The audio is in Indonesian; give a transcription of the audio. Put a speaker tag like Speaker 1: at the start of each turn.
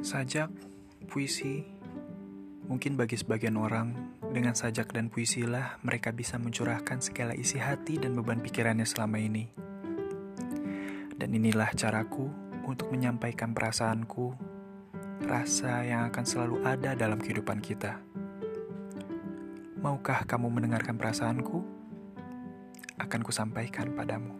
Speaker 1: Sajak, puisi, mungkin bagi sebagian orang, dengan sajak dan puisilah mereka bisa mencurahkan segala isi hati dan beban pikirannya selama ini. Dan inilah caraku untuk menyampaikan perasaanku, rasa yang akan selalu ada dalam kehidupan kita. Maukah kamu mendengarkan perasaanku? Akan kusampaikan padamu.